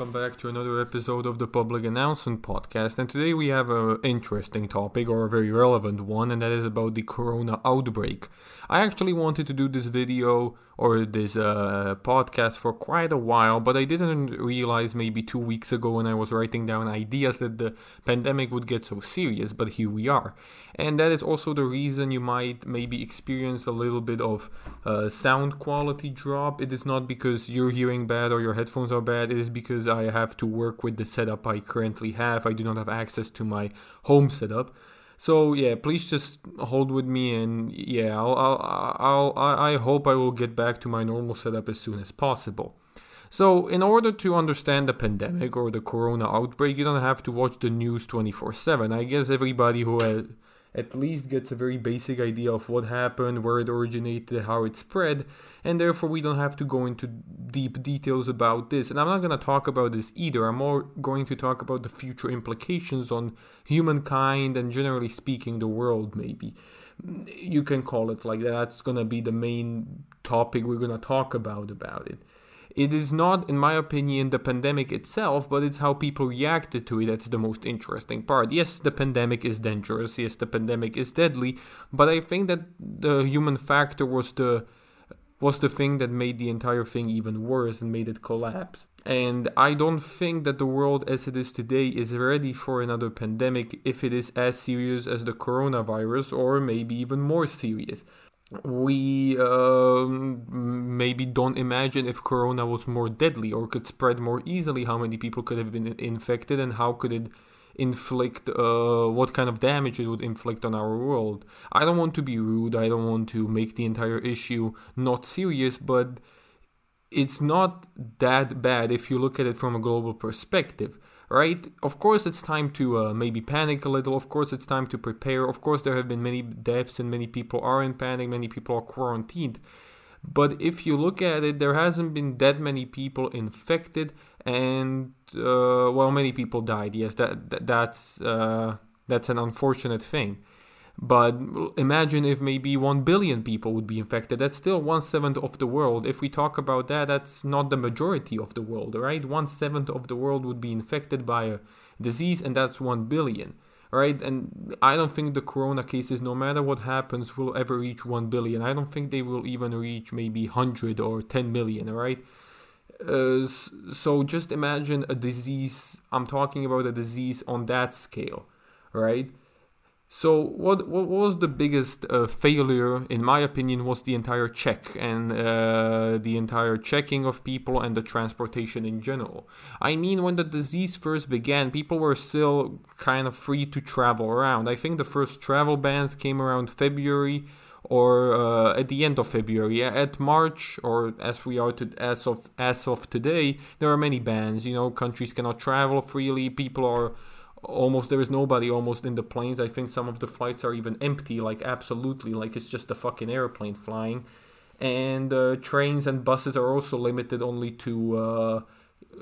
welcome back to another episode of the Public Announcement Podcast. And today we have an interesting topic, or a very relevant one, and that is about the corona outbreak. I actually wanted to do this video or this uh, podcast for quite a while, but I didn't realize maybe two weeks ago when I was writing down ideas that the pandemic would get so serious, but here we are. And that is also the reason you might maybe experience a little bit of uh, sound quality drop. It is not because you're hearing bad or your headphones are bad, it is because I have to work with the setup I currently have. I do not have access to my home setup. So yeah, please just hold with me, and yeah, I'll, I'll, I'll, I hope I will get back to my normal setup as soon as possible. So, in order to understand the pandemic or the corona outbreak, you don't have to watch the news 24 7. I guess everybody who has at least gets a very basic idea of what happened, where it originated, how it spread, and therefore we don't have to go into deep details about this. And I'm not going to talk about this either. I'm more going to talk about the future implications on humankind and generally speaking, the world, maybe. You can call it like that. That's going to be the main topic we're going to talk about about it. It is not, in my opinion, the pandemic itself, but it's how people reacted to it that's the most interesting part. Yes, the pandemic is dangerous. Yes, the pandemic is deadly, but I think that the human factor was the was the thing that made the entire thing even worse and made it collapse. And I don't think that the world as it is today is ready for another pandemic if it is as serious as the coronavirus or maybe even more serious we um, maybe don't imagine if corona was more deadly or could spread more easily how many people could have been infected and how could it inflict uh, what kind of damage it would inflict on our world. I don't want to be rude. I don't want to make the entire issue not serious but it's not that bad if you look at it from a global perspective right? Of course, it's time to uh, maybe panic a little. Of course, it's time to prepare. Of course, there have been many deaths and many people are in panic, many people are quarantined. But if you look at it, there hasn't been that many people infected, and uh, well, many people died. Yes, that, that that's uh, that's an unfortunate thing. But imagine if maybe 1 billion people would be infected. That's still one seventh of the world. If we talk about that, that's not the majority of the world, right? One seventh of the world would be infected by a disease, and that's 1 billion, right? And I don't think the corona cases, no matter what happens, will ever reach 1 billion. I don't think they will even reach maybe 100 or 10 million, right? Uh, so just imagine a disease. I'm talking about a disease on that scale, right? So what what was the biggest uh, failure, in my opinion, was the entire check and uh, the entire checking of people and the transportation in general. I mean, when the disease first began, people were still kind of free to travel around. I think the first travel bans came around February or uh, at the end of February. At March, or as we are to as of as of today, there are many bans. You know, countries cannot travel freely. People are almost there is nobody almost in the planes. I think some of the flights are even empty, like absolutely, like it's just a fucking airplane flying. And uh, trains and buses are also limited only to uh,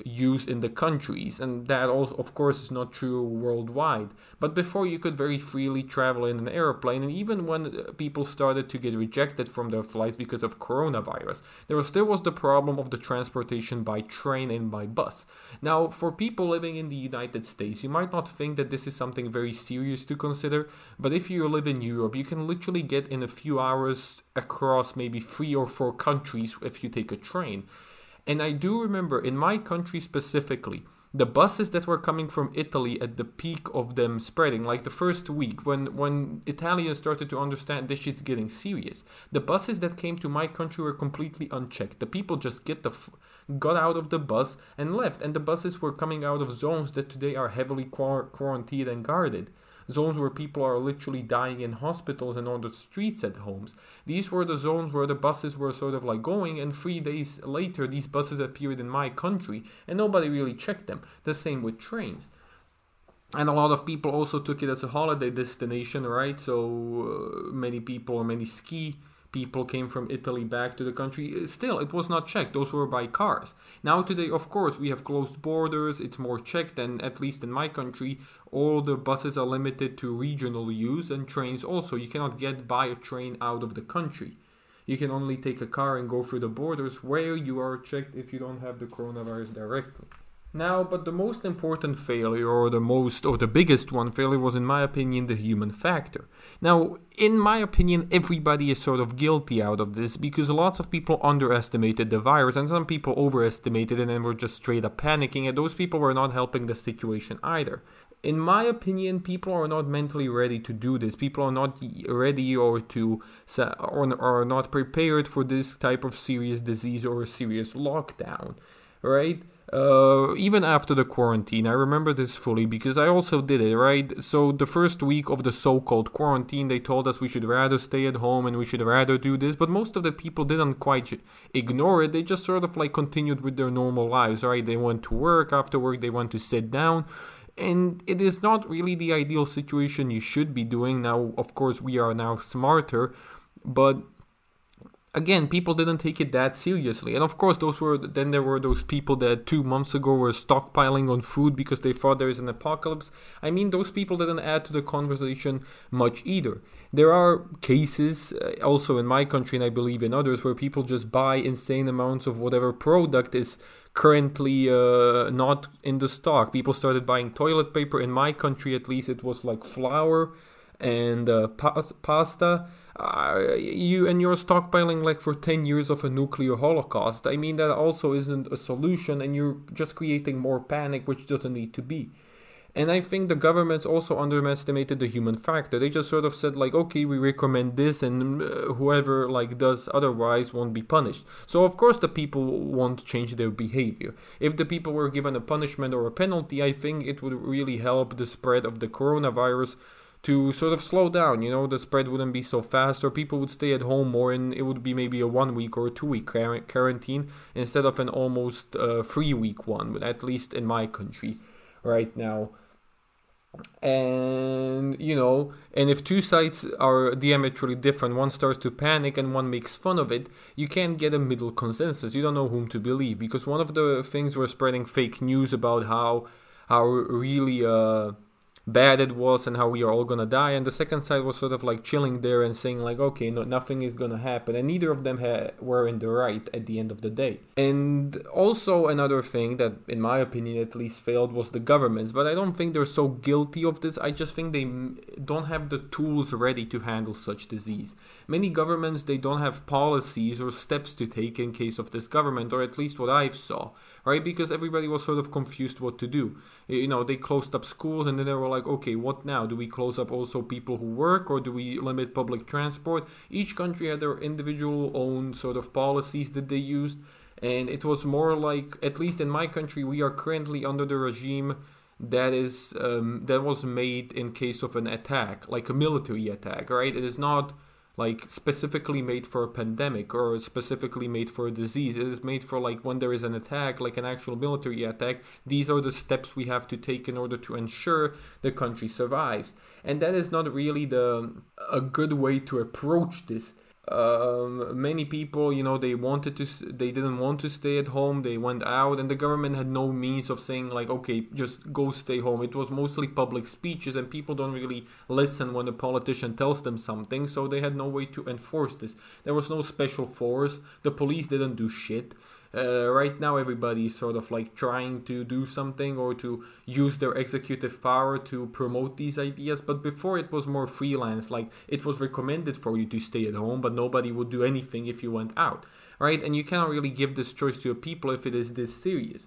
use in the countries, and that also, of course, is not true worldwide. But before, you could very freely travel in an airplane, and even when uh, people started to get rejected from their flights because of coronavirus, there was, still was the problem of the transportation by train and by bus. Now, for people living in the United States, you might not think that this is something very serious to consider, but if you live in Europe, you can literally get in a few hours across maybe three or four countries if you take a train. And I do remember in my country specifically, the buses that were coming from Italy at the peak of them spreading, like the first week when when Italians started to understand this shit's getting serious, the buses that came to my country were completely unchecked. The people just get the f- got out of the bus and left, and the buses were coming out of zones that today are heavily quar- quarantined and guarded zones where people are literally dying in hospitals and on the streets at homes. These were the zones where the buses were sort of like going, and three days later, these buses appeared in my country, and nobody really checked them. The same with trains. And a lot of people also took it as a holiday destination, right? So uh, many people, many ski people came from Italy back to the country. Eh, still, it was not checked. Those were by cars. Now, today, of course, we have closed borders. It's more checked, and at least in my country, all the buses are limited to regional use and trains also. You cannot get by a train out of the country. you can only take a car and go through the borders where you are checked if you don't have the coronavirus directly. Now, but the most important failure, or the most, or the biggest one failure, was in my opinion the human factor. Now, in my opinion, everybody is sort of guilty out of this because lots of people underestimated the virus and some people overestimated it and were just straight up panicking, and those people were not helping the situation either. In my opinion, people are not mentally ready to do this. People are not ready or to or are not prepared for this type of serious disease or a serious lockdown, right? Uh, even after the quarantine, I remember this fully because I also did it, right? So, the first week of the so called quarantine, they told us we should rather stay at home and we should rather do this, but most of the people didn't quite ignore it. They just sort of like continued with their normal lives, right? They went to work, after work, they went to sit down. And it is not really the ideal situation you should be doing. Now, of course, we are now smarter, but again, people didn't take it that seriously. And of course, those were then there were those people that two months ago were stockpiling on food because they thought there is an apocalypse. I mean, those people didn't add to the conversation much either. There are cases, uh, also in my country and I believe in others, where people just buy insane amounts of whatever product is currently uh, not in the stock. People started buying toilet paper. In my country, at least, it was like flour and uh, pas- pasta uh, you and you're stockpiling like for 10 years of a nuclear holocaust. I mean that also isn't a solution and you're just creating more panic which doesn't need to be. And i think the governments also underestimated the human factor. They just sort of said like okay we recommend this and uh, whoever like does otherwise won't be punished. So of course the people won't change their behavior. If the people were given a punishment or a penalty i think it would really help the spread of the coronavirus to sort of slow down. You know, the spread wouldn't be so fast, or people would stay at home more, and it would be maybe a one week or two week quarantine instead of an almost uh, three week one, at least in my country right now. And you know, and if two sides are diametrically different, one starts to panic and one makes fun of it, you can't get a middle consensus. You don't know whom to believe because one of the things we're spreading fake news about how how really uh bad it was and how we are all gonna die. And the second side was sort of like chilling there and saying like okay no nothing is gonna happen. And neither of them ha- were in the right at the end of the day. And also another thing that in my opinion at least failed was the governments. But i don't think they're so guilty of this. I just think they don't have the tools ready to handle such disease. Many governments they don't have policies or steps to take in case of this government or at least what I've saw right? Because everybody was sort of confused what to do. You know they closed up schools and then they were like okay what now? Do we close up also people who work or do we limit public transport? Each country had their individual own sort of policies that they used and it was more like at least in my country we are currently under the regime that is um, that was made in case of an attack like a military attack right? It is not like specifically made for a pandemic or specifically made for a disease. It is made for like when there is an attack, like an actual military attack. These are the steps we have to take in order to ensure the country survives. And that is not really the a good way to approach this um, many people, you know, they wanted to, they didn't want to stay at home. They went out, and the government had no means of saying like, okay, just go stay home. It was mostly public speeches, and people don't really listen when a politician tells them something. So they had no way to enforce this. There was no special force. The police didn't do shit uh, right now everybody's sort of like trying to do something or to use their executive power to promote these ideas. But before it was more freelance. Like it was recommended for you to stay at home but nobody would do anything if you went out right? And you cannot really give this choice to your people if it is this serious.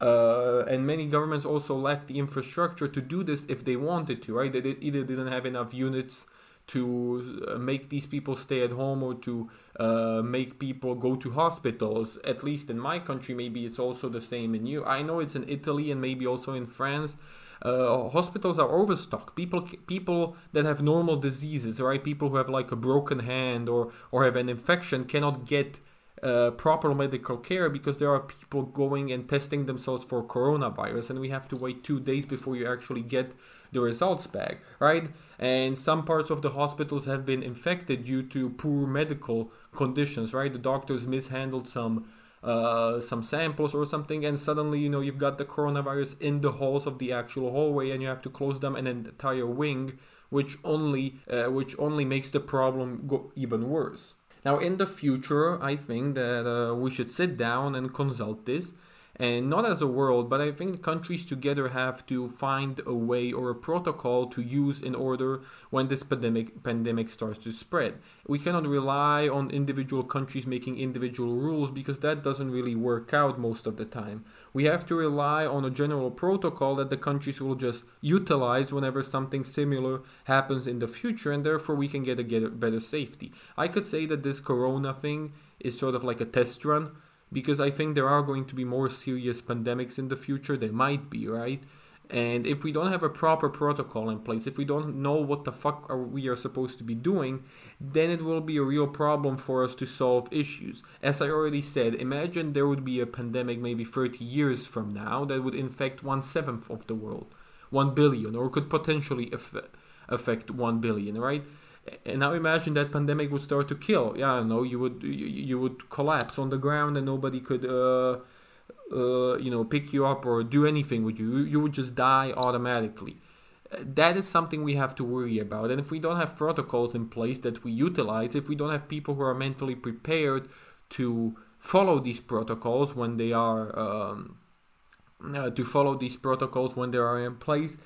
Uh, and many governments also lack the infrastructure to do this if they wanted to right? They either didn't have enough units to uh, make these people stay at home or to uh, make people go to hospitals. At least in my country, maybe it's also the same in you. I know it's in Italy and maybe also in France. Uh, hospitals are overstocked. People, people that have normal diseases, right? People who have like a broken hand or or have an infection cannot get uh, proper medical care because there are people going and testing themselves for coronavirus, and we have to wait two days before you actually get the results back, right? And some parts of the hospitals have been infected due to poor medical conditions, right? The doctors mishandled some uh, some samples or something, and suddenly you know you've got the coronavirus in the halls of the actual hallway, and you have to close them an entire wing, which only uh, which only makes the problem go even worse. Now, in the future, I think that uh, we should sit down and consult this and not as a world, but I think countries together have to find a way or a protocol to use in order when this pandemic pandemic starts to spread. We cannot rely on individual countries making individual rules because that doesn't really work out most of the time. We have to rely on a general protocol that the countries will just utilize whenever something similar happens in the future, and therefore we can get a, get better safety. I could say that this corona thing is sort of like a test run because I think there are going to be more serious pandemics in the future. There might be, right? And if we don't have a proper protocol in place, if we don't know what the fuck are we are supposed to be doing, then it will be a real problem for us to solve issues. As I already said, imagine there would be a pandemic maybe 30 years from now that would infect one seventh of the world, one billion, or could potentially affect one billion, right? And now imagine that pandemic would start to kill. Yeah, no, you would you, would collapse on the ground and nobody could uh, uh, you know pick you up or do anything with you. You would just die automatically. That is something we have to worry about. And if we don't have protocols in place that we utilize, if we don't have people who are mentally prepared to follow these protocols when they are um, uh, to follow these protocols when they are in place,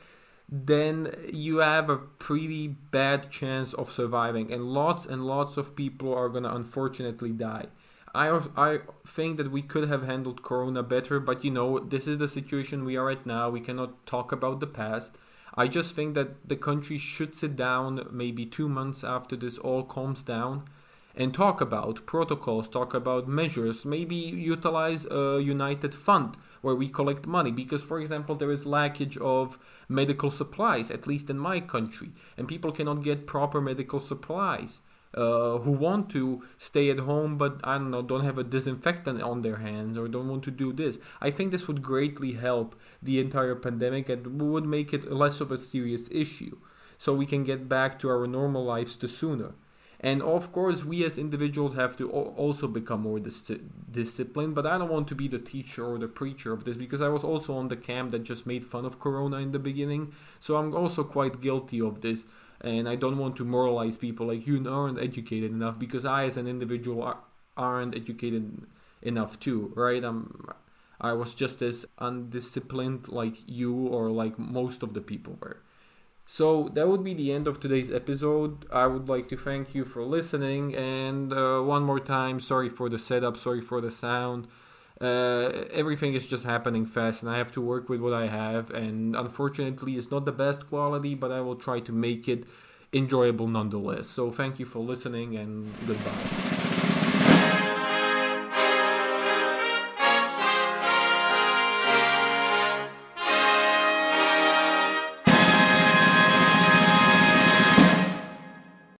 then you have a pretty bad chance of surviving, and lots and lots of people are gonna unfortunately die. I I think that we could have handled Corona better, but you know this is the situation we are at now. We cannot talk about the past. I just think that the country should sit down maybe two months after this all calms down and talk about protocols, talk about measures, maybe utilize a united fund where we collect money. Because, for example, there is lackage of medical supplies, at least in my country, and people cannot get proper medical supplies. Uh, who want to stay at home but I don't know don't have a disinfectant on their hands or don't want to do this. I think this would greatly help the entire pandemic and would make it less of a serious issue, so we can get back to our normal lives the sooner. And of course, we as individuals have to also become more dis- disciplined. But I don't want to be the teacher or the preacher of this because I was also on the camp that just made fun of Corona in the beginning. So I'm also quite guilty of this. And I don't want to moralize people like you aren't educated enough because I, as an individual, aren't educated enough too, right? I'm. I was just as undisciplined like you or like most of the people were. So that would be the end of today's episode. I would like to thank you for listening, and uh, one more time, sorry for the setup, sorry for the sound. Uh, everything is just happening fast, and I have to work with what I have. And unfortunately, it's not the best quality, but I will try to make it enjoyable nonetheless. So thank you for listening, and goodbye.